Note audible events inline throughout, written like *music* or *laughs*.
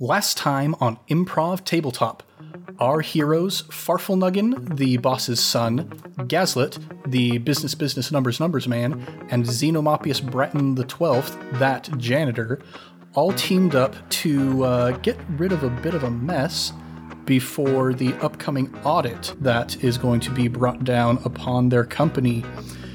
Last time on Improv Tabletop, our heroes Farfelnuggen, the boss's son, Gazlet, the business business numbers numbers man, and Xenomopius Breton the Twelfth, that janitor, all teamed up to uh, get rid of a bit of a mess before the upcoming audit that is going to be brought down upon their company.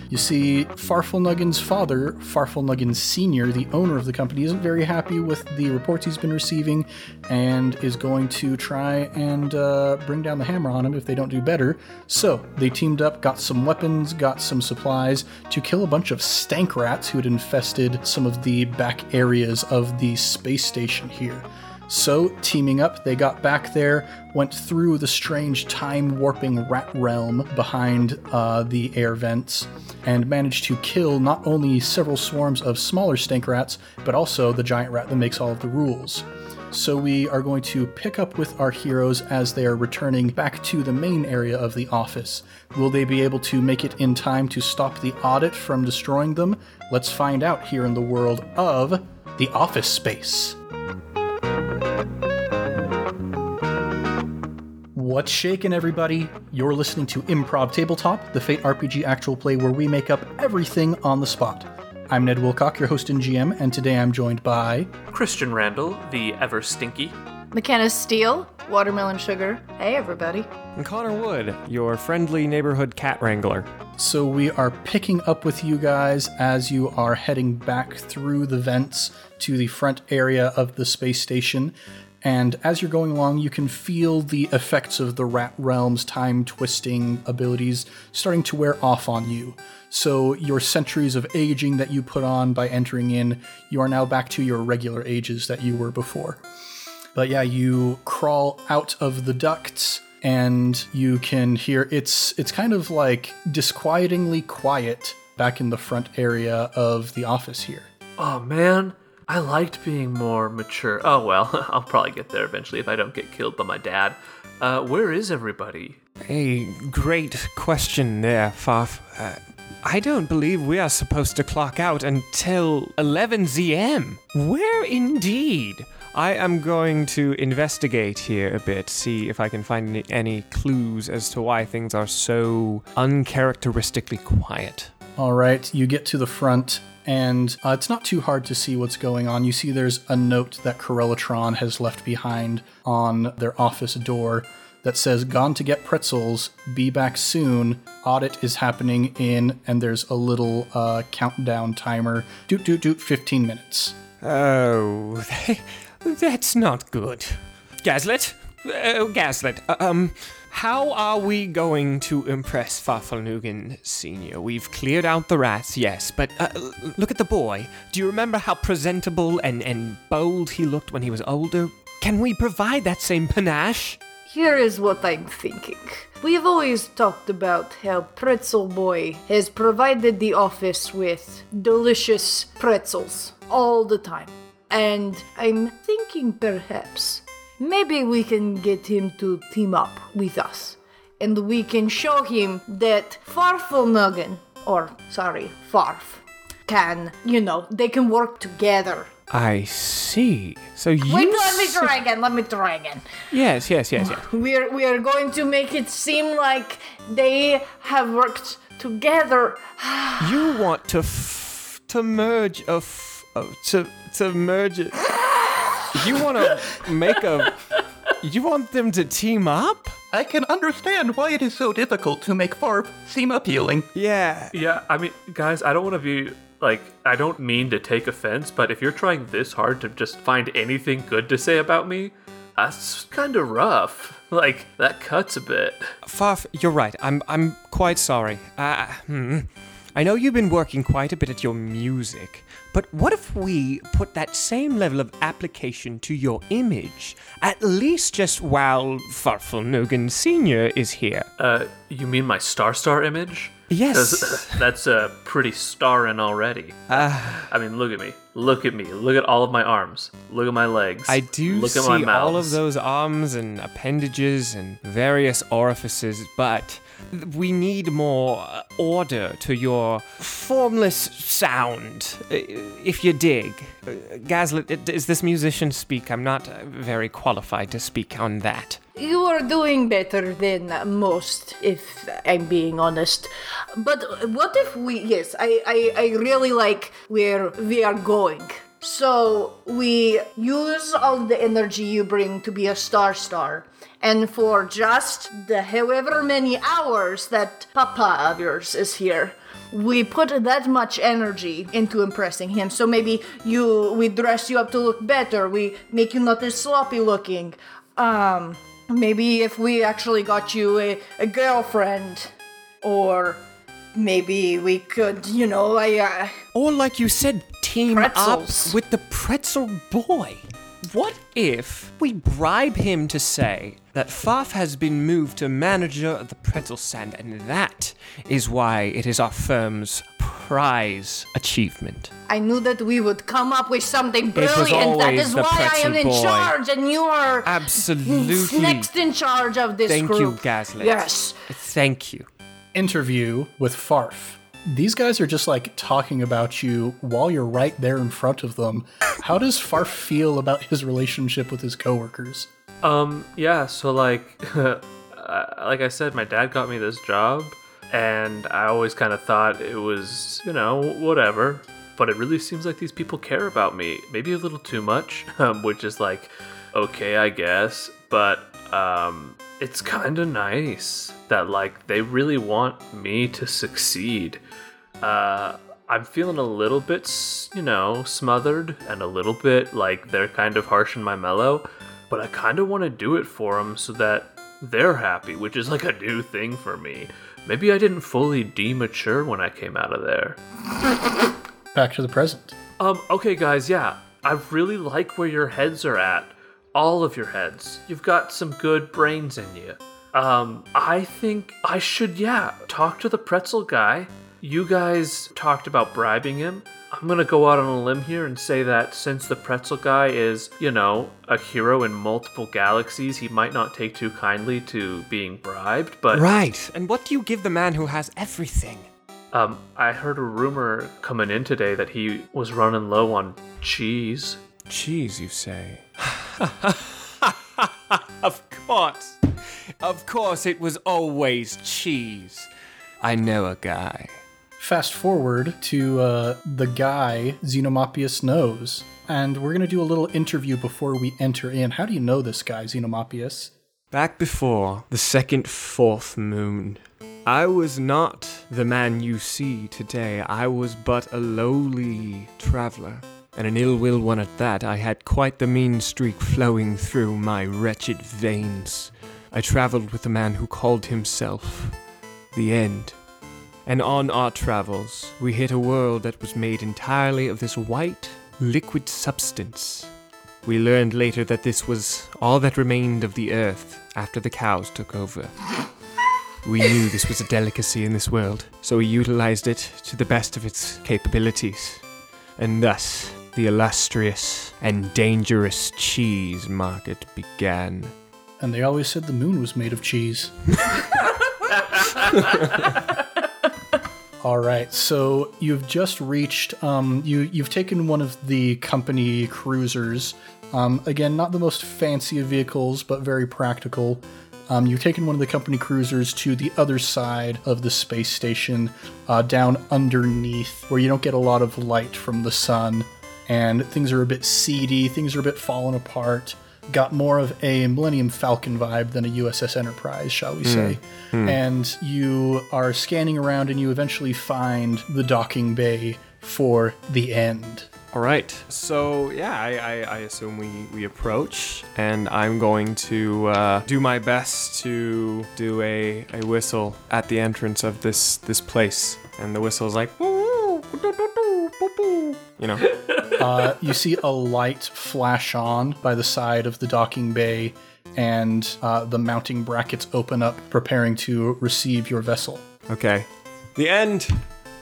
You see, Farfelnuggen's father, Farfelnuggen Sr., the owner of the company, isn't very happy with the reports he's been receiving and is going to try and uh, bring down the hammer on him if they don't do better. So they teamed up, got some weapons, got some supplies to kill a bunch of stank rats who had infested some of the back areas of the space station here. So, teaming up, they got back there, went through the strange time warping rat realm behind uh, the air vents, and managed to kill not only several swarms of smaller stink rats, but also the giant rat that makes all of the rules. So, we are going to pick up with our heroes as they are returning back to the main area of the office. Will they be able to make it in time to stop the audit from destroying them? Let's find out here in the world of the office space. What's shaking, everybody? You're listening to Improv Tabletop, the Fate RPG actual play where we make up everything on the spot. I'm Ned Wilcock, your host and GM, and today I'm joined by Christian Randall, the ever stinky. McKenna Steele, Watermelon Sugar. Hey, everybody. And Connor Wood, your friendly neighborhood cat wrangler. So we are picking up with you guys as you are heading back through the vents to the front area of the space station. And as you're going along, you can feel the effects of the Rat Realm's time twisting abilities starting to wear off on you. So, your centuries of aging that you put on by entering in, you are now back to your regular ages that you were before. But yeah, you crawl out of the ducts and you can hear it's it's kind of like disquietingly quiet back in the front area of the office here. Oh man, I liked being more mature. Oh well, *laughs* I'll probably get there eventually if I don't get killed by my dad. Uh, where is everybody? A great question there, Faf. Uh, I don't believe we are supposed to clock out until 11 ZM. Where indeed? I am going to investigate here a bit, see if I can find any, any clues as to why things are so uncharacteristically quiet. All right, you get to the front, and uh, it's not too hard to see what's going on. You see there's a note that Corellatron has left behind on their office door that says, Gone to get pretzels, be back soon. Audit is happening in, and there's a little uh, countdown timer. Doot, doot, doot, 15 minutes. Oh, *laughs* that's not good. Gaslit? Uh, Gaslit, uh, um, how are we going to impress Farfelnuggen Sr.? We've cleared out the rats, yes, but uh, look at the boy. Do you remember how presentable and, and bold he looked when he was older? Can we provide that same panache? Here is what I'm thinking. We have always talked about how Pretzel Boy has provided the office with delicious pretzels all the time. And I'm thinking perhaps maybe we can get him to team up with us. And we can show him that Farfelnuggen, or sorry, Farf, can, you know, they can work together. I see. So you. Wait, let me try again, let me try again. Yes, yes, yes, yes. *laughs* We're we are going to make it seem like they have worked together. You want to f- to merge a f- uh, to to merge it. *laughs* You want to make a. You want them to team up? I can understand why it is so difficult to make Farb seem appealing. Yeah. Yeah, I mean, guys, I don't want to be like, I don't mean to take offense, but if you're trying this hard to just find anything good to say about me, that's kind of rough. Like, that cuts a bit. Farf, you're right. I'm I'm quite sorry. Uh, hmm. I know you've been working quite a bit at your music, but what if we put that same level of application to your image, at least just while Farfelnuggen Senior is here? Uh, you mean my Star Star image? Yes. *laughs* that's uh, pretty starring already. I mean, look at me. Look at me. Look at all of my arms. Look at my legs. I do look see at my mouth. all of those arms and appendages and various orifices, but We need more uh, order to your formless sound, uh, if you dig. Uh, Gaslit, uh, is this musician speak? I'm not very qualified to speak on that. You are doing better than most, if I'm being honest. But what if we? Yes, I, I, I really like where we are going. So we use all the energy you bring to be a star star, and for just the however many hours that Papa of yours is here, we put that much energy into impressing him. So maybe you, we dress you up to look better. We make you not as sloppy looking. Um, maybe if we actually got you a, a girlfriend, or maybe we could, you know, I. Uh, Or, like you said, team Pretzels. up with the pretzel boy. What if we bribe him to say that Faf has been moved to manager of the pretzel stand, and that is why it is our firm's prize achievement? I knew that we would come up with something brilliant. That always is the why I am in boy. charge, and you are Absolutely. *laughs* next in charge of this Thank you, group. Gaslit. Yes. Thank you. Interview with Farf. These guys are just like talking about you while you're right there in front of them. How does Farf feel about his relationship with his coworkers? Um, yeah, so like, *laughs* like I said, my dad got me this job, and I always kind of thought it was, you know, whatever. But it really seems like these people care about me, maybe a little too much, *laughs* um, which is like, okay, I guess. But um, it's kind of nice that like they really want me to succeed. Uh, I'm feeling a little bit, you know, smothered and a little bit like they're kind of harsh in my mellow, but I kind of want to do it for them so that they're happy, which is like a new thing for me. Maybe I didn't fully demature when I came out of there. Back to the present. Um, okay, guys, yeah. I really like where your heads are at. All of your heads. You've got some good brains in you. Um, I think I should, yeah, talk to the pretzel guy. You guys talked about bribing him. I'm gonna go out on a limb here and say that since the pretzel guy is, you know, a hero in multiple galaxies, he might not take too kindly to being bribed, but Right. And what do you give the man who has everything? um, I heard a rumor coming in today that he was running low on cheese. Cheese, you say? *laughs* of course. Of course, it was always cheese. I know a guy. Fast forward to uh, the guy Xenomopius knows, and we're going to do a little interview before we enter in. How do you know this guy, Xenomopius? Back before the second fourth moon, I was not the man you see today. I was but a lowly traveler, and an ill will one at that. I had quite the mean streak flowing through my wretched veins. I traveled with a man who called himself the End. And on our travels, we hit a world that was made entirely of this white, liquid substance. We learned later that this was all that remained of the earth after the cows took over. We knew this was a delicacy in this world, so we utilized it to the best of its capabilities. And thus, the illustrious and dangerous cheese market began. And they always said the moon was made of cheese. *laughs* All right, so you've just reached. Um, you you've taken one of the company cruisers. Um, again, not the most fancy of vehicles, but very practical. Um, you've taken one of the company cruisers to the other side of the space station, uh, down underneath, where you don't get a lot of light from the sun, and things are a bit seedy. Things are a bit fallen apart got more of a Millennium Falcon vibe than a USS Enterprise, shall we say. And you are scanning around and you eventually find the docking bay for the end. All right. So yeah, I, I, I assume we, we approach, and I'm going to uh, do my best to do a, a whistle at the entrance of this this place, and the whistle's like, you know. *laughs* Uh, you see a light flash on by the side of the docking bay, and uh, the mounting brackets open up, preparing to receive your vessel. Okay. The end.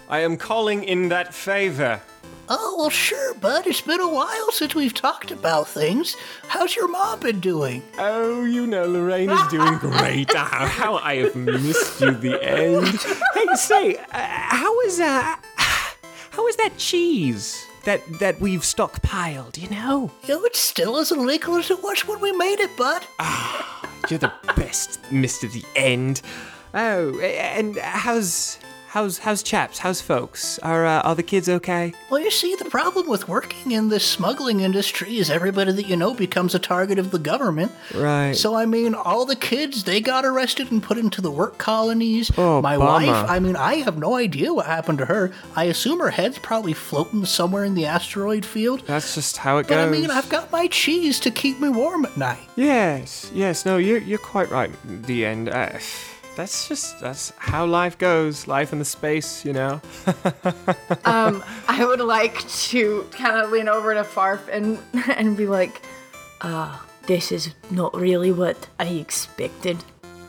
I am calling in that favor. Oh, well, sure, bud. It's been a while since we've talked about things. How's your mom been doing? Oh, you know, Lorraine is doing *laughs* great. Ah, how I have missed you, the end. Hey, say, uh, how is uh, how is that cheese that that we've stockpiled? You know, You know, it's still as illegal as it was when we made it, bud. Ah, you're the best, Mister the End. Oh, and how's how's how's chaps? How's folks? Are uh, are the kids okay? Well, you see, the problem with working in this smuggling industry is everybody that you know becomes a target of the government. Right. So, I mean, all the kids, they got arrested and put into the work colonies. Oh, My bummer. wife, I mean, I have no idea what happened to her. I assume her head's probably floating somewhere in the asteroid field. That's just how it But goes. But I mean, I've got my cheese to keep me warm at night. Yes, yes, no, you're you're quite right. The end. Uh, that's just that's how life goes. Life in the space, you know. *laughs* Um, I would like to kind of lean over to Farf and *laughs* and be like, uh, this is not really what I expected.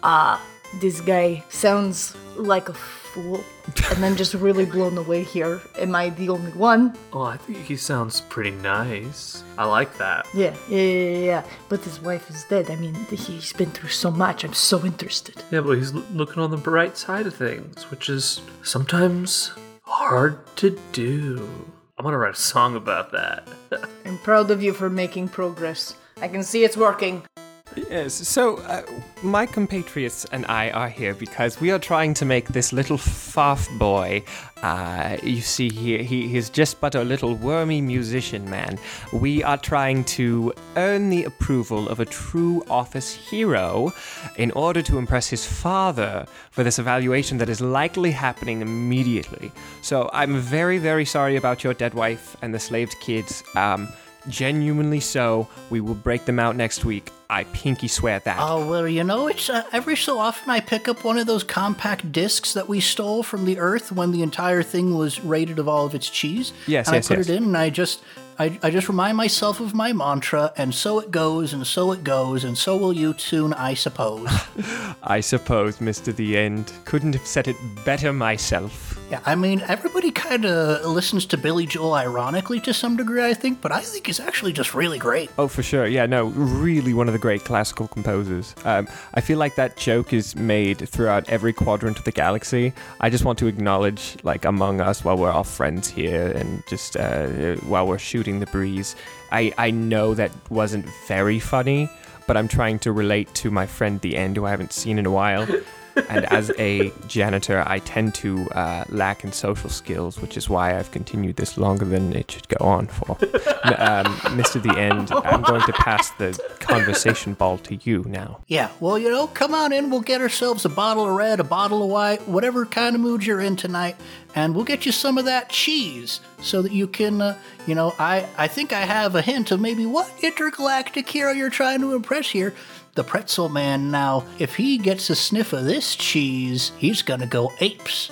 Uh, this guy sounds like a fool. And then just really blown away here. Am I the only one? Oh, I think he sounds pretty nice. I like that. Yeah, yeah, yeah, yeah, yeah. But his wife is dead. I mean, he's been through so much. I'm so interested. Yeah, but he's l- looking on the bright side of things, which is sometimes hard to do. I'm gonna write a song about that. *laughs* I'm proud of you for making progress. I can see it's working. Yes. So uh, my compatriots and I are here because we are trying to make this little Farf boy. Uh, you see, he he just but a little wormy musician man. We are trying to earn the approval of a true office hero in order to impress his father for this evaluation that is likely happening immediately. So I'm very very sorry about your dead wife and the slaved kids. Um, genuinely so. We will break them out next week. I pinky swear that. Oh, well, you know, it's uh, every so often I pick up one of those compact discs that we stole from the Earth when the entire thing was raided of all of its cheese. Yes, and yes, I put yes. it in, and I just, I, I just remind myself of my mantra, and so it goes, and so it goes, and so will you soon, I suppose. *laughs* I suppose, Mr. The End. Couldn't have said it better myself. Yeah, I mean, everybody kind of listens to Billy Joel ironically to some degree, I think, but I think he's actually just really great. Oh, for sure. Yeah, no, really one of the great classical composers. Um, I feel like that joke is made throughout every quadrant of the galaxy. I just want to acknowledge, like, among us while we're all friends here and just uh, while we're shooting the breeze, I, I know that wasn't very funny, but I'm trying to relate to my friend The End, who I haven't seen in a while. *laughs* and as a janitor, I tend to uh, lack in social skills, which is why I've continued this longer than it should go on for. Um, Mr. The End, *laughs* I'm going to pass the conversation ball to you now. Yeah, well, you know, come on in. We'll get ourselves a bottle of red, a bottle of white, whatever kind of mood you're in tonight, and we'll get you some of that cheese so that you can, uh, you know, I, I think I have a hint of maybe what intergalactic hero you're trying to impress here. The pretzel man, now, if he gets a sniff of this cheese, he's gonna go apes.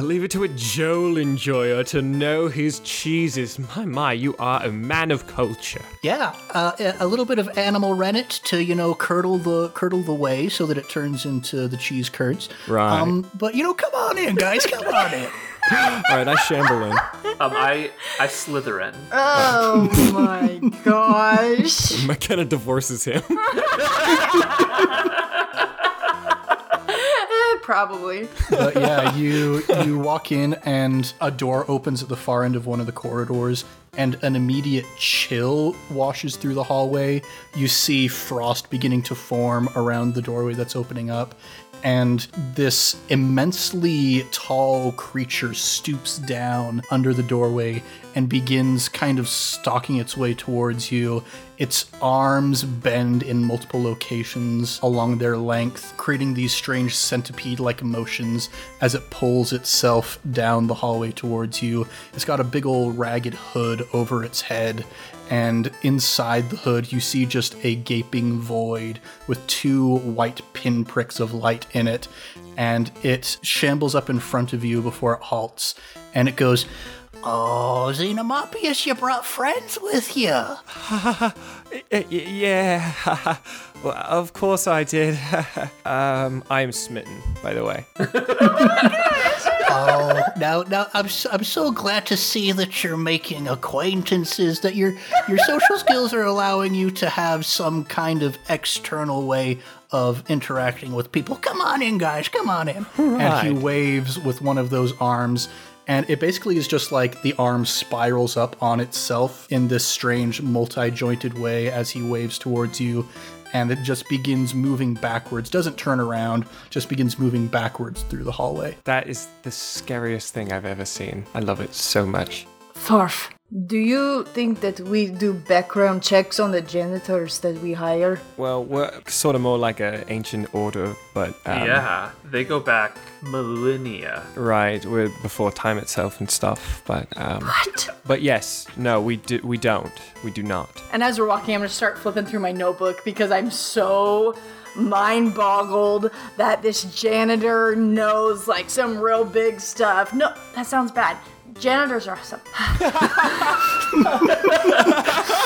Leave it to a Joel enjoyer to know his cheeses. My, my, you are a man of culture. Yeah, uh, a- a little bit of animal rennet to you know curdle the curdle the whey so that it turns into the cheese curds. Right. Um, but you know, come on in, guys, come on in. *laughs* *laughs* All right, I shamble in. Um, I I Slytherin. Oh my gosh. *laughs* McKenna divorces him. *laughs* Eh, Probably. But yeah, you you walk in and a door opens at the far end of one of the corridors and an immediate chill washes through the hallway. You see frost beginning to form around the doorway that's opening up. And this immensely tall creature stoops down under the doorway and begins kind of stalking its way towards you. Its arms bend in multiple locations along their length, creating these strange centipede like motions as it pulls itself down the hallway towards you. It's got a big old ragged hood over its head, and inside the hood, you see just a gaping void with two white pinpricks of light in it. And it shambles up in front of you before it halts, and it goes, Oh, Xenomopius, you brought friends with you. *laughs* Y- y- yeah, *laughs* well, of course I did. *laughs* um, I'm smitten, by the way. Oh, now, now I'm so, I'm so glad to see that you're making acquaintances. That your your social skills are allowing you to have some kind of external way of interacting with people. Come on in, guys. Come on in. And he waves with one of those arms. And it basically is just like the arm spirals up on itself in this strange multi jointed way as he waves towards you. And it just begins moving backwards, doesn't turn around, just begins moving backwards through the hallway. That is the scariest thing I've ever seen. I love it so much. Farf, do you think that we do background checks on the janitors that we hire? Well, we're sort of more like an ancient order, but um, yeah, they go back millennia. right, we're before time itself and stuff. But um, What? but yes, no, we do we don't, we do not. And as we're walking, I'm gonna start flipping through my notebook because I'm so mind boggled that this janitor knows like some real big stuff. No, that sounds bad. Janitors are awesome. *laughs*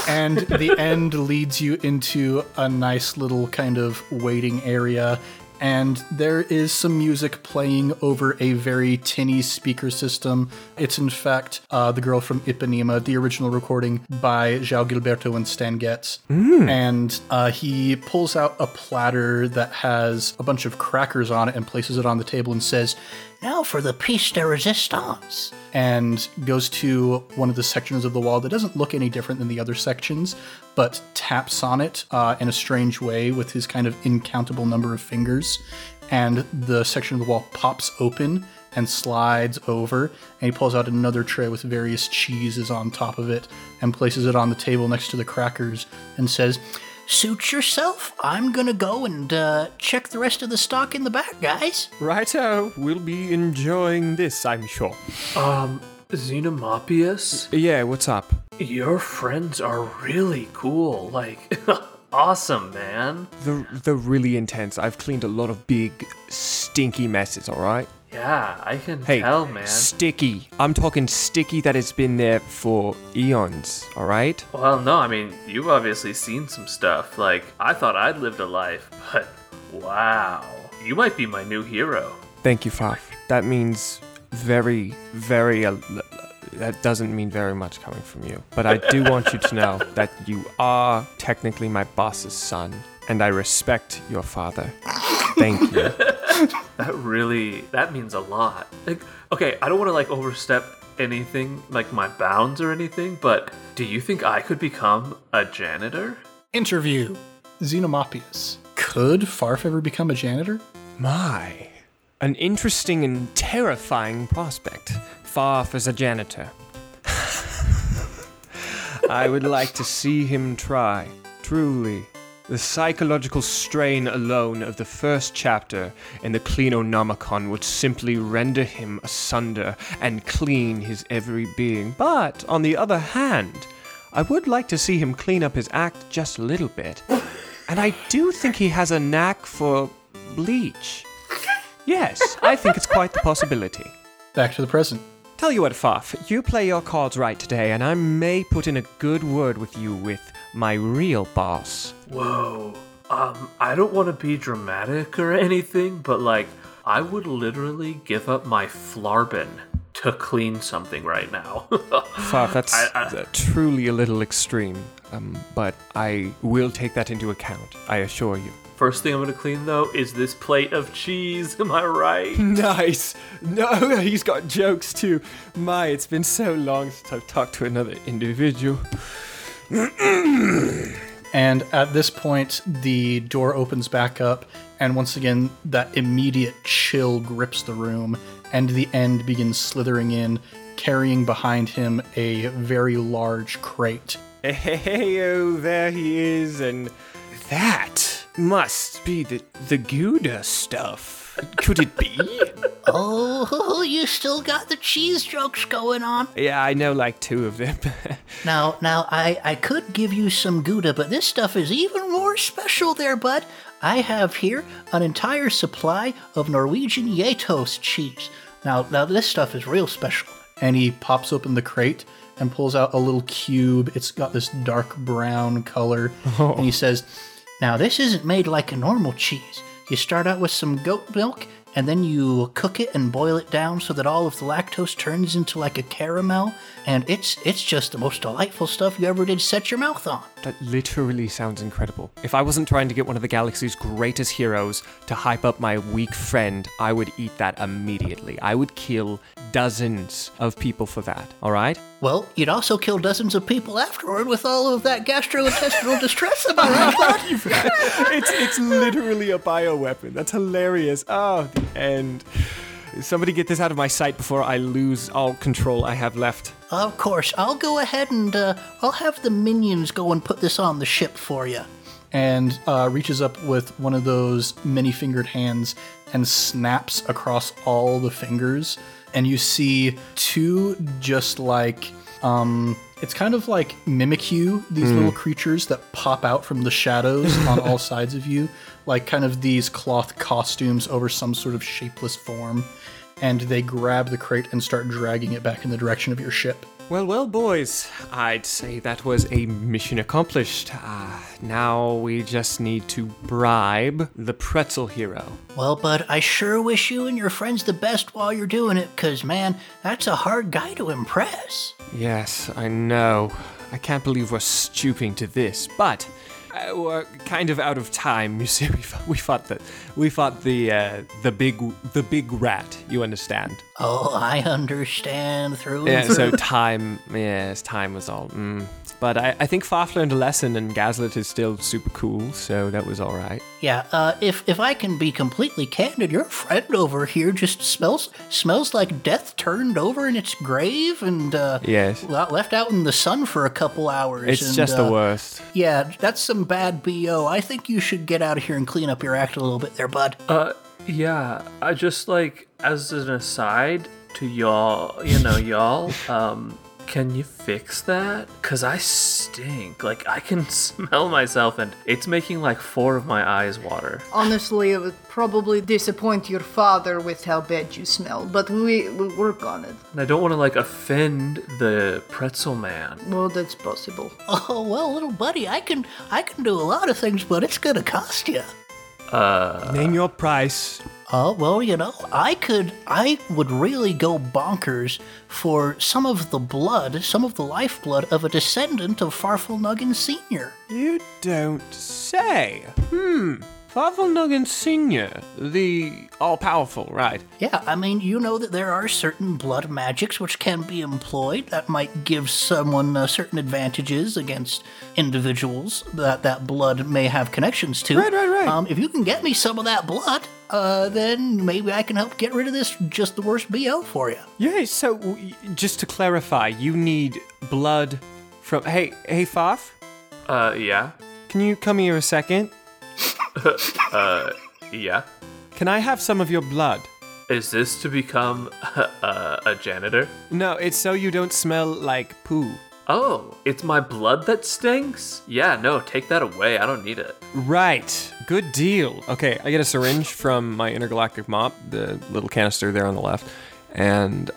and the end leads you into a nice little kind of waiting area and there is some music playing over a very tinny speaker system. It's in fact uh, the girl from Ipanema, the original recording by João Gilberto and Stan Getz. And uh, he pulls out a platter that has a bunch of crackers on it and places it on the table and says, Now for the piece de resistance. and goes to one of the sections of the wall that doesn't look any different than the other sections, but taps on it uh, in a strange way with his kind of incountable number of fingers. And the section of the wall pops open and slides over, and he pulls out another tray with various cheeses on top of it and places it on the table next to the crackers and says, Suit yourself. I'm gonna go and uh, check the rest of the stock in the back, guys. Righto, we'll be enjoying this, I'm sure. Um, Xenomopius, Yeah, what's up? your friends are really cool. Like, *laughs* awesome, man. They're, they're really intense. I've cleaned a lot of big, stinky messes, alright? Yeah, I can Hey, tell, man. sticky. I'm talking sticky that has been there for eons, alright? Well, no, I mean, you've obviously seen some stuff. Like, I thought I'd lived a life, *laughs* but wow. You might be my new hero. Thank you, Faf. That means very, very. Uh, that doesn't mean very much coming from you. But I do want you to know *laughs* that you are technically my boss's son, and I respect your father. Thank you. *laughs* *laughs* That really, that means a lot. Like, okay, I don't want to, like, overstep anything, like my bounds or anything, but do you think I could become a janitor? Interview Xenomopius. Could Farf ever become a janitor? My. An interesting and terrifying prospect. Farf as a janitor. *laughs* I would like to see him try. Truly. The psychological strain alone of the first chapter in the Cleanonomicon would simply render him asunder and clean his every being. But, on the other hand, I would like to see him clean up his act just a little bit. And I do think he has a knack for bleach. Yes, I think it's quite the possibility. Back to the present. Tell you what, Faf, you play your cards right today, and I may put in a good word with you with my real boss. Whoa. Um, I don't want to be dramatic or anything, but like, I would literally give up my flarbin to clean something right now. *laughs* Faf, that's I- I- uh, truly a little extreme, um, but I will take that into account, I assure you. First thing I'm gonna clean though is this plate of cheese. Am I right? *laughs* Nice. No, *laughs* he's got jokes too. My, it's been so long since I've talked to another individual. And at this point, the door opens back up, and once again, that immediate chill grips the room, and the end begins slithering in, carrying behind him a very large crate. Hey, oh, there he is, and that must be the the Gouda stuff. Could it be? Oh, you still got the cheese jokes going on. yeah, I know like two of them. *laughs* Now, now, I, I could give you some Gouda, but this stuff is even more special there, bud. I have here an entire supply of Norwegian Gjetost cheese. Now, now this stuff is real special. And he pops open the crate and pulls out a little cube. It's got this dark brown color. Oh. And he says, Now, this isn't made like a normal cheese. You start out with some goat milk and then you cook it and boil it down so that all of the lactose turns into like a caramel, and it's it's just the most delightful stuff you ever did set your mouth on. That literally sounds incredible. If I wasn't trying to get one of the galaxy's greatest heroes to hype up my weak friend, I would eat that immediately. I would kill dozens of people for that, alright? Well, you'd also kill dozens of people afterward with all of that gastrointestinal distress. Am I right, *laughs* it's it's literally a bioweapon. That's hilarious. Oh, the end. Somebody get this out of my sight before I lose all control I have left. Of course, I'll go ahead and uh, I'll have the minions go and put this on the ship for you. and uh, reaches up with one of those many fingered hands and snaps across all the fingers. And you see two just like, um, it's kind of like Mimikyu, these little creatures that pop out from the shadows *laughs* on all sides of you, like kind of these cloth costumes over some sort of shapeless form. And they grab the crate and start dragging it back in the direction of your ship. Well, well, boys, I'd say that was a mission accomplished. Uh, now we just need to bribe the pretzel hero. Well, bud, I sure wish you and your friends the best while you're doing it, because, man, that's a hard guy to impress. Yes, I know. I can't believe we're stooping to this, but we're kind of out of time. You see, *laughs* we fought, we fought the we fought the uh, the big the big rat. You understand? Oh, I understand through Yeah. So *laughs* time, yes, time was all. Mm. But I, I think Faf learned a lesson, and Gaslit is still super cool, so that was all right. Yeah, uh, if if I can be completely candid, your friend over here just smells smells like death turned over in its grave and uh, Yes. left out in the sun for a couple hours. It's and, just uh, the worst. Yeah, that's some bad bo. I think you should get out of here and clean up your act a little bit there, bud. Uh, yeah. I just like as an aside to y'all, you know, y'all. Um, can you fix that? Cause I stink. Like I can *laughs* smell myself, and it's making like four of my eyes water. Honestly, it would probably disappoint your father with how bad you smell, but we will work on it. And I don't want to like offend the pretzel man. Well, that's possible. *laughs* Oh well, little buddy, I can I can do a lot of things, but it's gonna cost you. Uh, Name your price. Oh, well, you know, I could, I would really go bonkers for some of the blood, some of the lifeblood of a descendant of Farfel Sr. You don't say. Hmm. Farfelnuggen Senior, the all-powerful, right? Yeah, I mean, you know that there are certain blood magics which can be employed that might give someone uh, certain advantages against individuals that that blood may have connections to. Right, right, right. Um, if you can get me some of that blood, uh, then maybe I can help get rid of this just the worst BO for you. Yeah. So, w- just to clarify, you need blood from. Hey, hey, Faf, Uh, yeah. can you come here a second? *laughs* Uh, yeah. Can I have some of your blood? Is this to become a, *laughs* uh, a janitor? No, it's so you don't smell like poo. Oh, it's my blood that stinks? Yeah, no, take that away. I don't need it. Right. Good deal. Okay, I get a syringe from my intergalactic mop, the little canister there on the left, and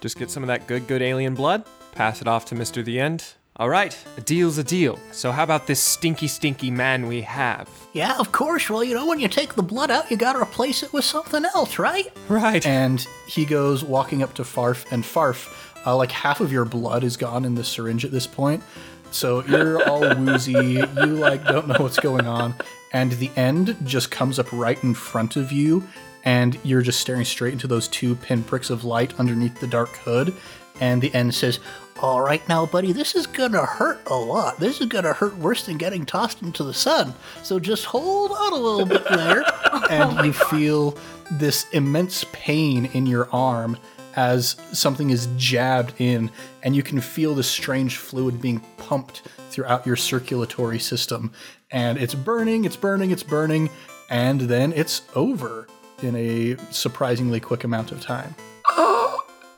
just get some of that good, good alien blood. Pass it off to Mr. The End. All right, a deal's a deal. So how about this stinky, stinky man we have? Yeah, of course. Well, you know, when you take the blood out, you gotta replace it with something else, right? Right. And he goes walking up to Farf, and Farf, uh, like half of your blood is gone in the syringe at this point. So you're all *laughs* woozy. You like don't know what's going on, and the end just comes up right in front of you, and you're just staring straight into those two pinpricks of light underneath the dark hood. And the end says, All right, now, buddy, this is gonna hurt a lot. This is gonna hurt worse than getting tossed into the sun. So just hold on a little bit there. *laughs* Oh and you feel this immense pain in your arm as something is jabbed in, and you can feel this strange fluid being pumped throughout your circulatory system. And it's burning, it's burning, it's burning, and then it's over in a surprisingly quick amount of time.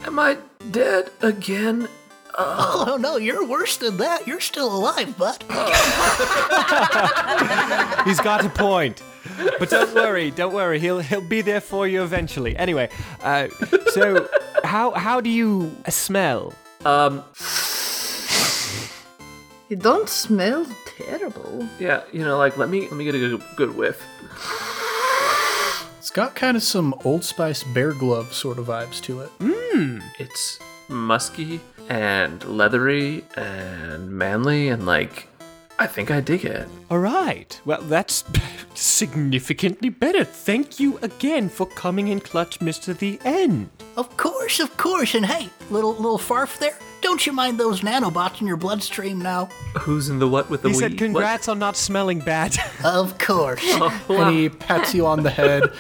Am I dead again? *laughs* Oh, no, you're worse than that. You're still alive, bud. *laughs* He's got a point. But don't worry, don't worry. He'll he'll be there for you eventually. Anyway, uh, so how how do you smell? Um, You don't smell terrible. yeah, you know, like let me let me get a good, good whiff. It's got kind of some Old Spice bear glove sort of vibes to it. Mmm. It's musky and leathery and manly and like I think I dig it. All right. Well, that's *laughs* significantly better. Thank you again for coming in clutch, Mr. The End. Of course, of course. And hey, little little farf there, don't you mind those nanobots in your bloodstream now? Who's in the what with the He we? said, congrats on not smelling bad. *laughs* Of course. And he pats you on the head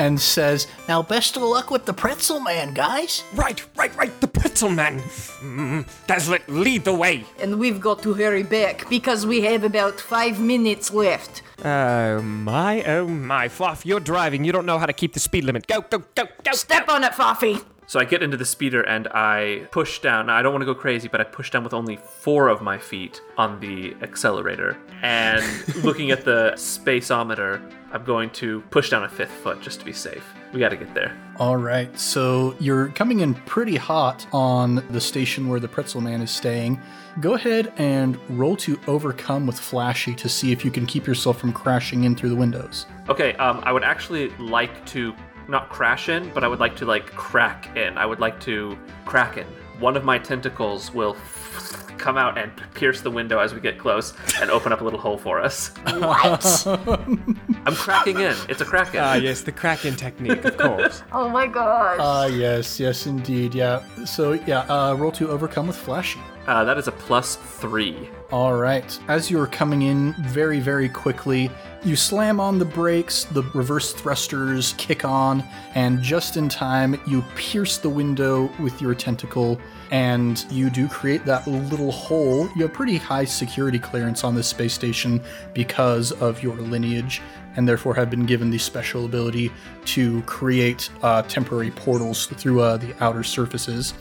and says, now, best of luck with the pretzel man, guys. right, right, right. The pretzel man. Mm, Dazzlet, lead the way. And we've got to hurry back because we have about five minutes left. Oh my, oh my. Fluff, you're driving. You don't know how to keep the speed limit. Go, go, go, go. Step on it, Foffy. So I get into the speeder and I push down. Now, I don't want to go crazy, but I push down with only four of my feet on the accelerator. And *laughs* looking at the spaceometer, I'm going to push down a fifth foot just to be safe. We got to get there. All right, so you're coming in pretty hot on the station where the Pretzel Man is staying. Go ahead and roll to overcome with Flashy to see if you can keep yourself from crashing in through the windows. Okay, um, I would actually like to not crash in, but I would like to like crack in. I would like to crack in. One of my tentacles will *laughs* come out and pierce the window as we get close and open up a little hole for us. What? *laughs* I'm cracking in. It's a crack in. Ah, yes, the Kraken technique, of course. *laughs* oh my gosh. Ah, yes, yes, indeed, yeah. So, yeah, uh, roll to overcome with Flashy. Uh, that is a plus three. All right. As you're coming in very, very quickly, you slam on the brakes, the reverse thrusters kick on, and just in time, you pierce the window with your tentacle, and you do create that little hole. You have pretty high security clearance on this space station because of your lineage, and therefore have been given the special ability to create uh, temporary portals through uh, the outer surfaces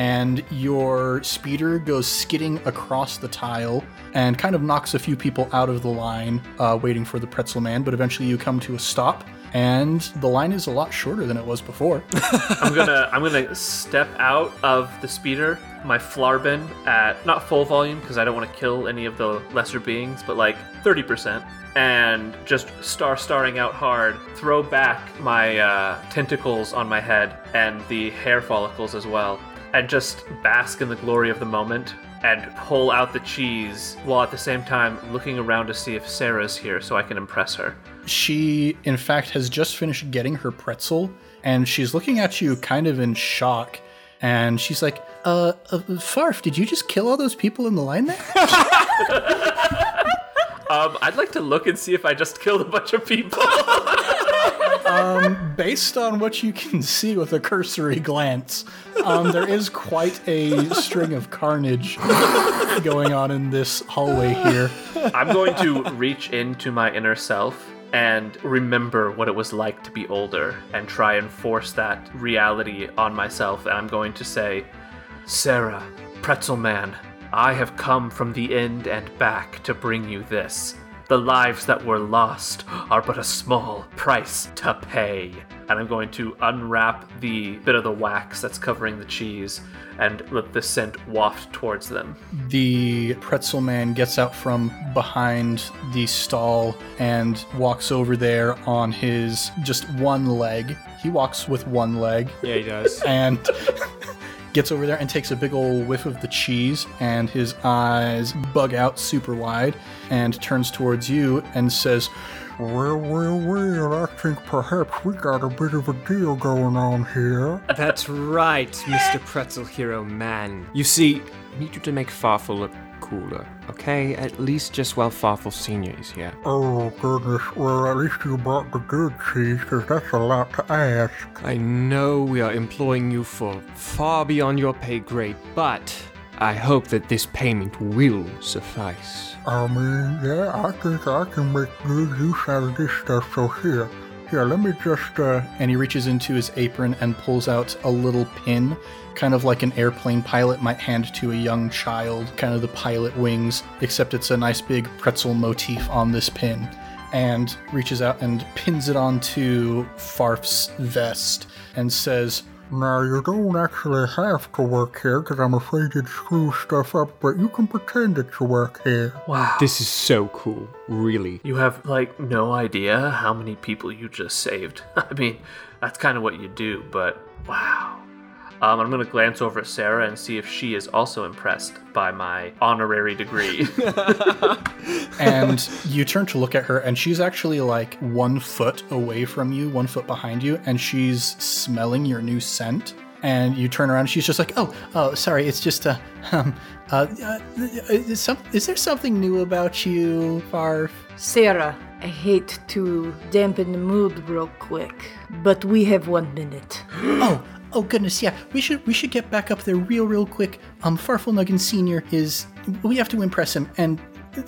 and your speeder goes skidding across the tile and kind of knocks a few people out of the line uh, waiting for the pretzel man but eventually you come to a stop and the line is a lot shorter than it was before *laughs* I'm gonna I'm gonna step out of the speeder, my flarbin at not full volume because I don't want to kill any of the lesser beings, but like 30%, and just star starring out hard. Throw back my uh, tentacles on my head and the hair follicles as well, and just bask in the glory of the moment. And pull out the cheese while at the same time looking around to see if Sarah's here so I can impress her. she in fact has just finished getting her pretzel and she's looking at you kind of in shock and she's like uh, uh farf did you just kill all those people in the line there *laughs* Um, I'd like to look and see if I just killed a bunch of people. *laughs* based on what you can see with a cursory glance, um, there is quite a string of carnage going on in this hallway here. I'm going to reach into my inner self and remember what it was like to be older and try and force that reality on myself. And I'm going to say, Sarah, Pretzel Man, I have come from the end and back to bring you this. The lives that were lost are but a small price to pay. And I'm going to unwrap the bit of the wax that's covering the cheese and let the scent waft towards them. The pretzel man gets out from behind the stall and walks over there on his just one leg. He walks with one leg Yeah, he does. and *laughs* gets over there and takes a big old whiff of the cheese and his eyes bug out super wide and turns towards you and says Well, well, well, I think perhaps we got a bit of a deal going on here. That's right, Mr. Pretzel Hero Man. You see, I need you to make Farfel look cooler, okay? At least just while Farfel Senior is here. Oh, goodness. Well, at least you brought the good cheese, 'cause that's a lot to ask. I know we are employing you for far beyond your pay grade, but I hope that this payment will suffice. I mean, yeah, I think I can make good use out of this stuff, so here. Here, let me just, uh, and he reaches into his apron and pulls out a little pin, kind of like an airplane pilot might hand to a young child, kind of the pilot wings, except it's a nice big pretzel motif on this pin. And reaches out and pins it onto Farf's vest and says, Now, you don't actually have to work here because I'm afraid you'd screw stuff up, but you can pretend that you work here. Wow. This is so cool, really. You have like no idea how many people you just saved. *laughs* I mean, that's kind of what you do, but wow. Um, I'm gonna glance over at Sarah and see if she is also impressed by my honorary degree. *laughs* and you turn to look at her, and she's actually like one foot away from you, one foot behind you, and she's smelling your new scent. And you turn around, and she's just like, "Oh, oh, sorry, it's just uh, um, uh, uh is, some, is there something new about you, Farf?" Sarah, I hate to dampen the mood real quick, but we have one minute. *gasps* Oh, oh goodness, yeah. We should we should get back up there real real quick. Um, Farfelnuggen Senior is we have to impress him, and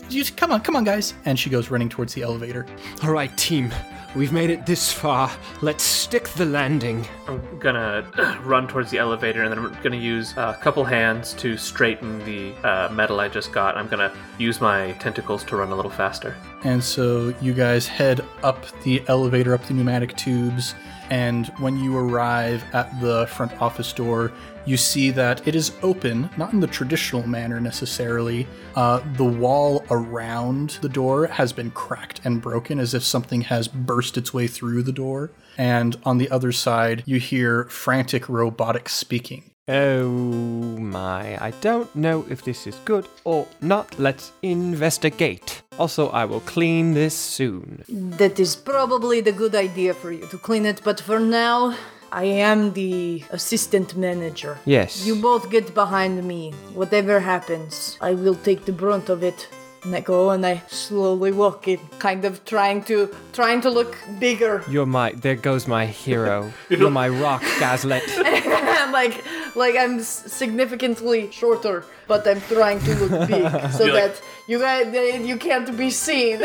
just come on, come on, guys. And she goes running towards the elevator. All right, team. We've made it this far. Let's stick the landing. I'm gonna run towards the elevator and then I'm gonna use a couple hands to straighten the uh, metal I just got. I'm gonna use my tentacles to run a little faster. And so you guys head up the elevator, up the pneumatic tubes, and when you arrive at the front office door, you see that it is open, not in the traditional manner necessarily. Uh, the wall around the door has been cracked and broken as if something has burst its way through the door. And on the other side, you hear frantic robotic speaking. Oh my, I don't know if this is good or not. Let's investigate. Also, I will clean this soon. That is probably the good idea for you to clean it, but for now, I am the assistant manager. Yes. You both get behind me. Whatever happens, I will take the brunt of it. And I go and I slowly walk in, kind of trying to trying to look bigger. You're my. There goes my hero. *laughs* You're my rock, Gaslet. *laughs* like like I'm significantly shorter, but I'm trying to look big *laughs* so You're like- that you guys you can't be seen.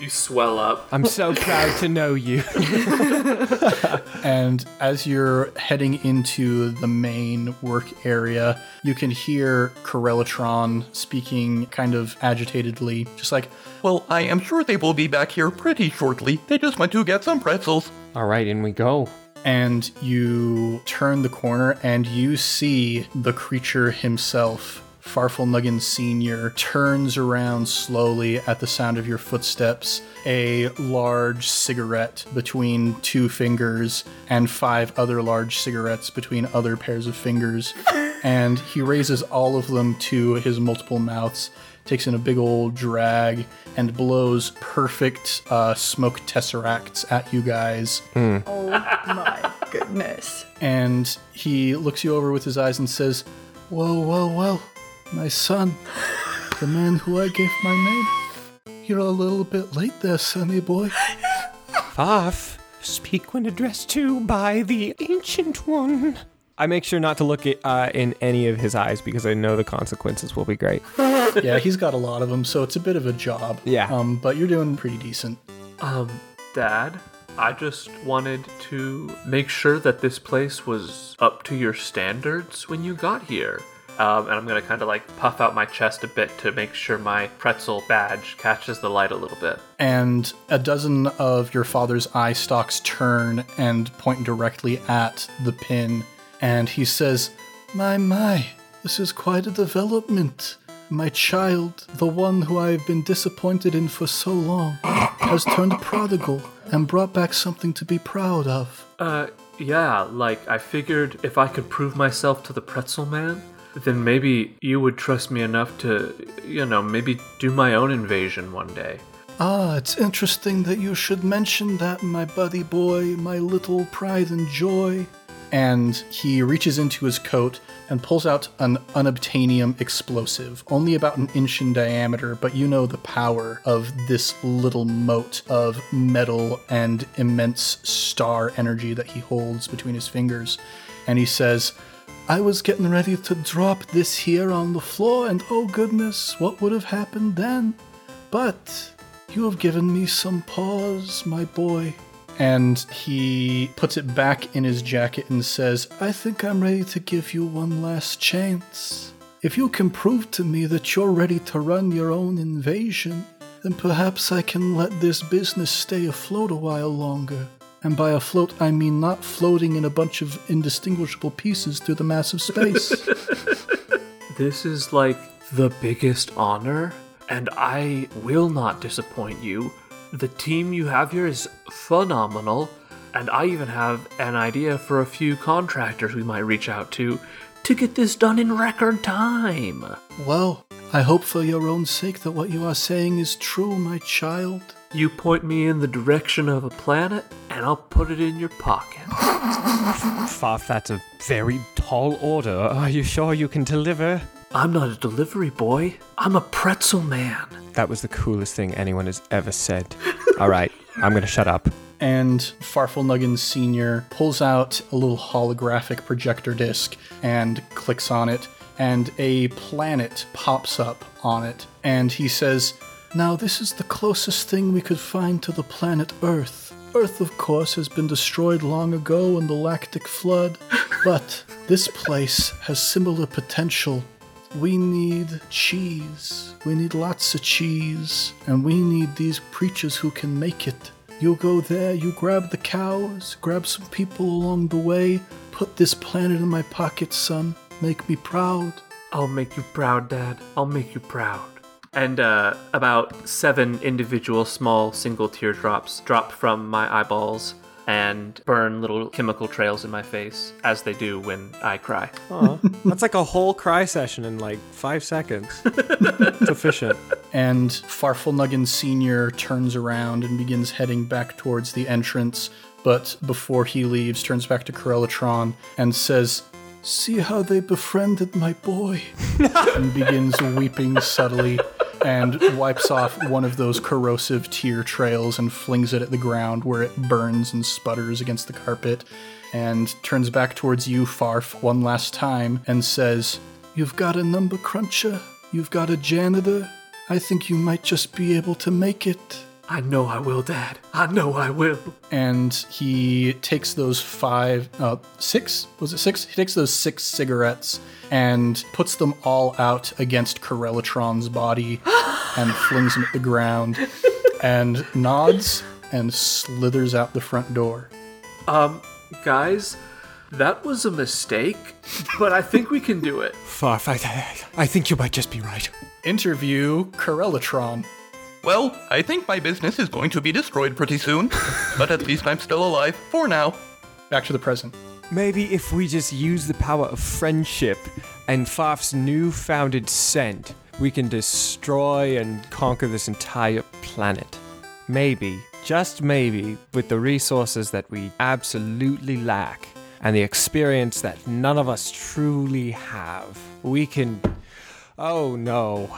You swell up. I'm so proud to know you. And as you're heading into the main work area, you can hear Corellatron speaking kind of agitatedly, just like, Well, I am sure they will be back here pretty shortly. They just went to get some pretzels. All right, in we go. and you turn the corner and you see the creature himself. Farfel Farfelnuggen Sr. turns around slowly at the sound of your footsteps, a large cigarette between two fingers, and five other large cigarettes between other pairs of fingers. And he raises all of them to his multiple mouths, takes in a big old drag, and blows perfect uh, smoke tesseracts at you guys. Oh my *laughs* goodness. And he looks you over with his eyes and says, Well, well, well, my son, the man who I gave my name. You're a little bit late there, sonny boy. Farf, speak when addressed to by the Ancient One. I make sure not to look at, uh, in any of his eyes because I know the consequences will be great. *laughs* yeah, he's got a lot of them, so it's a bit of a job. Yeah. Um, but you're doing pretty decent. Um, Dad, I just wanted to make sure that this place was up to your standards when you got here. Um, and I'm gonna kind of like puff out my chest a bit to make sure my pretzel badge catches the light a little bit. And a dozen of your father's eye stalks turn and point directly at the pin. And he says, My, my, this is quite a development. My child, the one who I have been disappointed in for so long, has turned prodigal and brought back something to be proud of. Uh, yeah, like I figured if I could prove myself to the pretzel man, then maybe you would trust me enough to, you know, maybe do my own invasion one day. Ah, it's interesting that you should mention that, my buddy boy, my little pride and joy. And he reaches into his coat and pulls out an unobtainium explosive, only about an inch in diameter, but you know the power of this little mote of metal and immense star energy that he holds between his fingers. And he says, I was getting ready to drop this here on the floor, and oh goodness, what would have happened then? But you have given me some pause, my boy. And he puts it back in his jacket and says, I think I'm ready to give you one last chance. If you can prove to me that you're ready to run your own invasion, then perhaps I can let this business stay afloat a while longer. And by afloat, I mean not floating in a bunch of indistinguishable pieces through the mass of space. *laughs* This is like the biggest honor, and I will not disappoint you. The team you have here is phenomenal, and I even have an idea for a few contractors we might reach out to to get this done in record time. well, I hope for your own sake that what you are saying is true, my child. You point me in the direction of a planet, and I'll put it in your pocket. *laughs* Farf, that's a very tall order. Are you sure you can deliver? I'm not a delivery boy, I'm a pretzel man. That was the coolest thing anyone has ever said. *laughs* All right, I'm gonna shut up. And Farfelnuggen Sr. pulls out a little holographic projector disc and clicks on it, and a planet pops up on it. And he says, Now, this is the closest thing we could find to the planet Earth. Earth, of course, has been destroyed long ago in the Lactic Flood, but this place has similar potential. We need cheese. We need lots of cheese. And we need these preachers who can make it. You go there, you grab the cows, grab some people along the way, put this planet in my pocket, son. Make me proud. I'll make you proud, Dad. I'll make you proud. And uh, about seven individual small single teardrops drop from my eyeballs and burn little chemical trails in my face, as they do when I cry. Aw, that's like a whole cry session in like five seconds. it's efficient. And Farfelnuggen Sr. turns around and begins heading back towards the entrance, but before he leaves, turns back to Corellatron and says, See how they befriended my boy? *laughs* and begins weeping subtly and wipes off one of those corrosive tear trails and flings it at the ground where it burns and sputters against the carpet and turns back towards you, Farf, one last time and says, You've got a number cruncher? You've got a janitor? I think you might just be able to make it. I know I will, Dad. I know I will. And he takes those five, uh, six? Was it six? He takes those six cigarettes and puts them all out against Corellatron's body *gasps* and flings them at the ground and nods and slithers out the front door. Um, guys, that was a mistake, but I think we can do it. Farf, I, I think you might just be right. Interview Corellatron. Well, I think my business is going to be destroyed pretty soon, *laughs* but at least I'm still alive for now. Back to the present. Maybe if we just use the power of friendship and Farf's new founded scent, we can destroy and conquer this entire planet. Maybe, just maybe, with the resources that we absolutely lack and the experience that none of us truly have, we can. Oh no.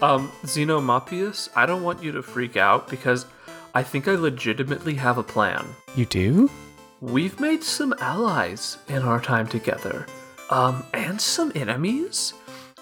Um, Xenomopius, I don't want you to freak out because I think I legitimately have a plan. You do? We've made some allies in our time together, um, and some enemies.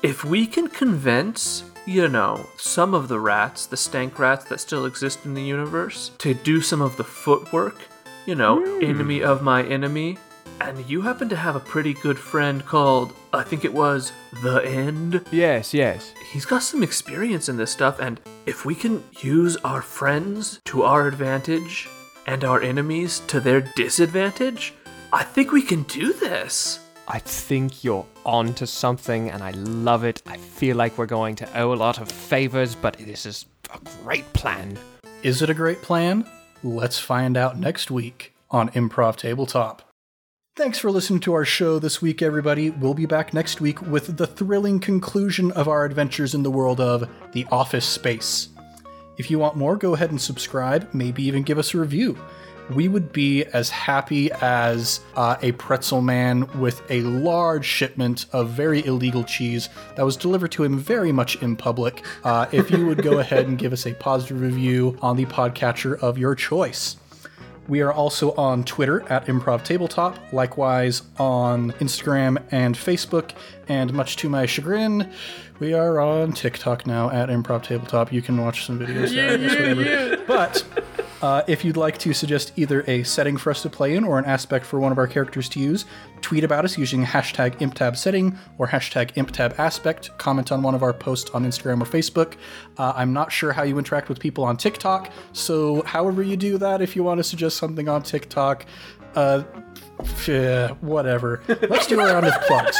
If we can convince, you know, some of the rats, the stank rats that still exist in the universe, to do some of the footwork, you know, enemy of my enemy, and you happen to have a pretty good friend called, I think it was, The End. Yes, yes. He's got some experience in this stuff, and if we can use our friends to our advantage and our enemies to their disadvantage, I think we can do this. I think you're on to something and I love it. I feel like we're going to owe a lot of favors, but this is a great plan. Is it a great plan? Let's find out next week on Improv Tabletop. Thanks for listening to our show this week, everybody. We'll be back next week with the thrilling conclusion of our adventures in the world of The Office Space. If you want more, go ahead and subscribe, maybe even give us a review. We would be as happy as uh, a pretzel man with a large shipment of very illegal cheese that was delivered to him very much in public. Uh, if you would go *laughs* ahead and give us a positive review on the podcatcher of your choice. We are also on Twitter at Improv Tabletop, likewise on Instagram and Facebook, and much to my chagrin, we are on TikTok now at Improv Tabletop. You can watch some videos there, I guess, whatever. But Uh, if you'd like to suggest either a setting for us to play in or an aspect for one of our characters to use, tweet about us using hashtag ImpTab setting or hashtag ImpTab aspect. Comment on one of our posts on Instagram or Facebook. Uh, I'm not sure how you interact with people on TikTok, so however you do that, if you want to suggest something on TikTok, uh, yeah, whatever. Let's do a round of plugs.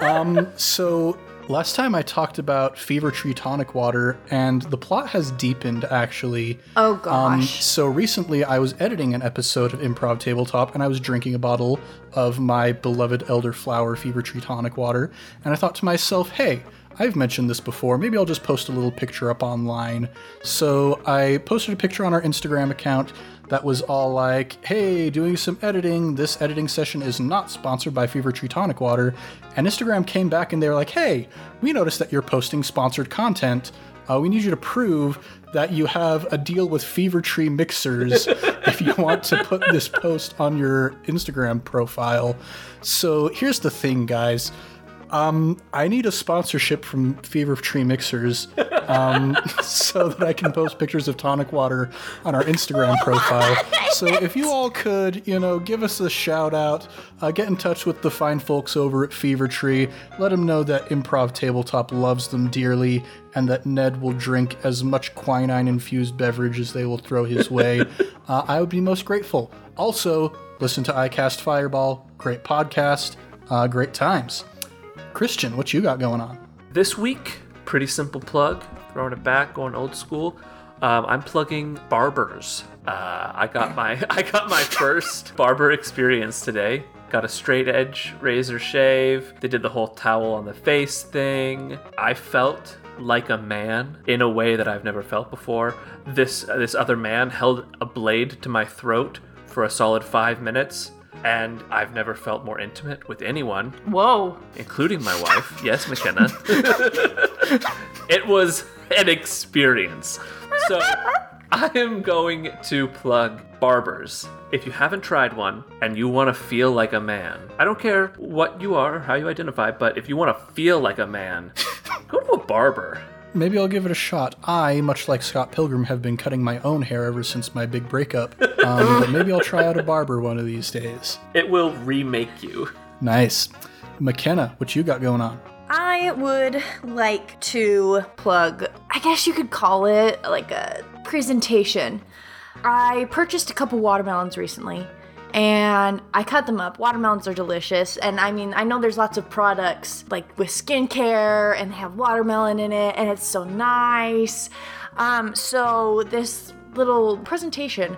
Um, so last time I talked about Fever Tree tonic water, and the plot has deepened actually. Oh Um, gosh. so recently, I was editing an episode of Improv Tabletop, and I was drinking a bottle of my beloved Elderflower Fever Tree tonic water, and I thought to myself, "Hey." I've mentioned this before. Maybe I'll just post a little picture up online. So I posted a picture on our Instagram account that was all like, hey, doing some editing. This editing session is not sponsored by Fever Tree Tonic Water. And Instagram came back and they were like, hey, we noticed that you're posting sponsored content. Uh, we need you to prove that you have a deal with Fever Tree Mixers *laughs* if you want to put this post on your Instagram profile. So here's the thing, guys. Um, I need a sponsorship from Fever Tree Mixers um, *laughs* so that I can post pictures of tonic water on our Instagram profile. So if you all could, you know, give us a shout out, uh, get in touch with the fine folks over at Fever Tree, let them know that Improv Tabletop loves them dearly and that Ned will drink as much quinine infused beverage as they will throw his way. *laughs* uh, I would be most grateful. Also, listen to iCast Fireball, great podcast, uh, great times. Christian, what you got going on? This week, pretty simple plug. Throwing it back, going old school. Um, I'm plugging barbers. Uh, I got my *laughs* I got my first barber experience today. Got a straight edge razor shave. They did the whole towel on the face thing. I felt like a man in a way that I've never felt before. This this other man held a blade to my throat for a solid five minutes, and I've never felt more intimate with anyone Whoa. including my wife. Yes, McKenna. *laughs* it was an experience. So I am going to plug barbers. If you haven't tried one and you want to feel like a man, I don't care what you are, how you identify, but if you want to feel like a man, go to a barber. Maybe I'll give it a shot. I, much like Scott Pilgrim, have been cutting my own hair ever since my big breakup. Um, but maybe I'll try out a barber one of these days. It will remake you. Nice. McKenna, what you got going on? I would like to plug, I guess you could call it like a presentation. I purchased a couple watermelons recently and I cut them up. Watermelons are delicious. And I mean, I know there's lots of products like with skincare and they have watermelon in it and it's so nice. Um, so this little presentation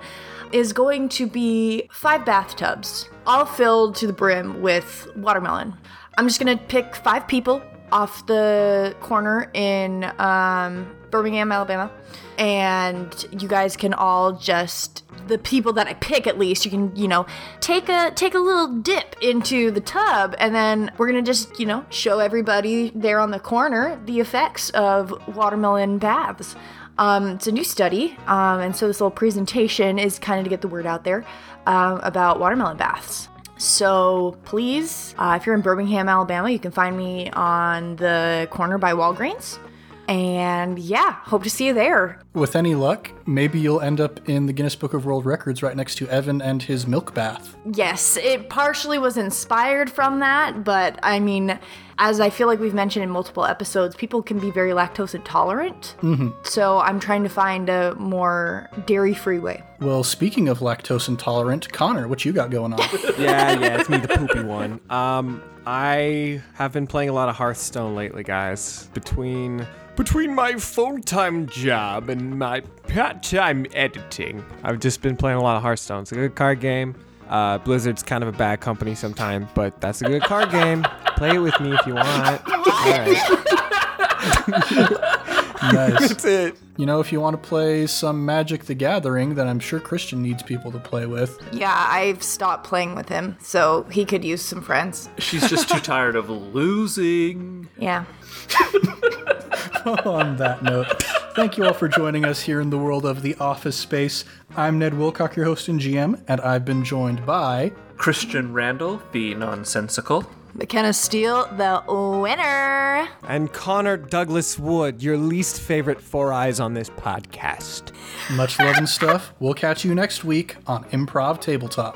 is going to be five bathtubs, all filled to the brim with watermelon. I'm just gonna pick five people off the corner in um, Birmingham, Alabama, and you guys can all just the people that I pick at least you can you know take a take a little dip into the tub and then we're gonna just you know show everybody there on the corner the effects of watermelon baths. Um, it's a new study, um, and so this little presentation is kind of to get the word out there um, about watermelon baths. So please, uh, if you're in Birmingham, Alabama, you can find me on the corner by Walgreens. And yeah, hope to see you there. With any luck, maybe you'll end up in the Guinness Book of World Records right next to Evan and his milk bath. Yes, it partially was inspired from that, but I mean, as I feel like we've mentioned in multiple episodes, people can be very lactose intolerant. Mm-hmm. So I'm trying to find a more dairy free way. Well, speaking of lactose intolerant, Connor, what you got going on? *laughs* yeah, yeah, it's me, the poopy one. Um, I have been playing a lot of Hearthstone lately, guys. Between between my full-time job and my part-time editing, I've just been playing a lot of Hearthstone. It's a good card game. Uh, Blizzard's kind of a bad company sometimes, but that's a good card game. Play it with me if you want. *laughs* All right. *laughs* nice. That's it. You know, if you want to play some Magic the Gathering, then I'm sure Christian needs people to play with. Yeah, I've stopped playing with him, so he could use some friends. She's just too *laughs* tired of losing. Yeah. *laughs* On that note, thank you all for joining us here in the world of the office space. I'm Ned Wilcock, your host and GM, and I've been joined by. Christian Randall, the nonsensical. McKenna Steele, the winner. And Connor Douglas Wood, your least favorite Four Eyes on this podcast. Much love and stuff. We'll catch you next week on Improv Tabletop.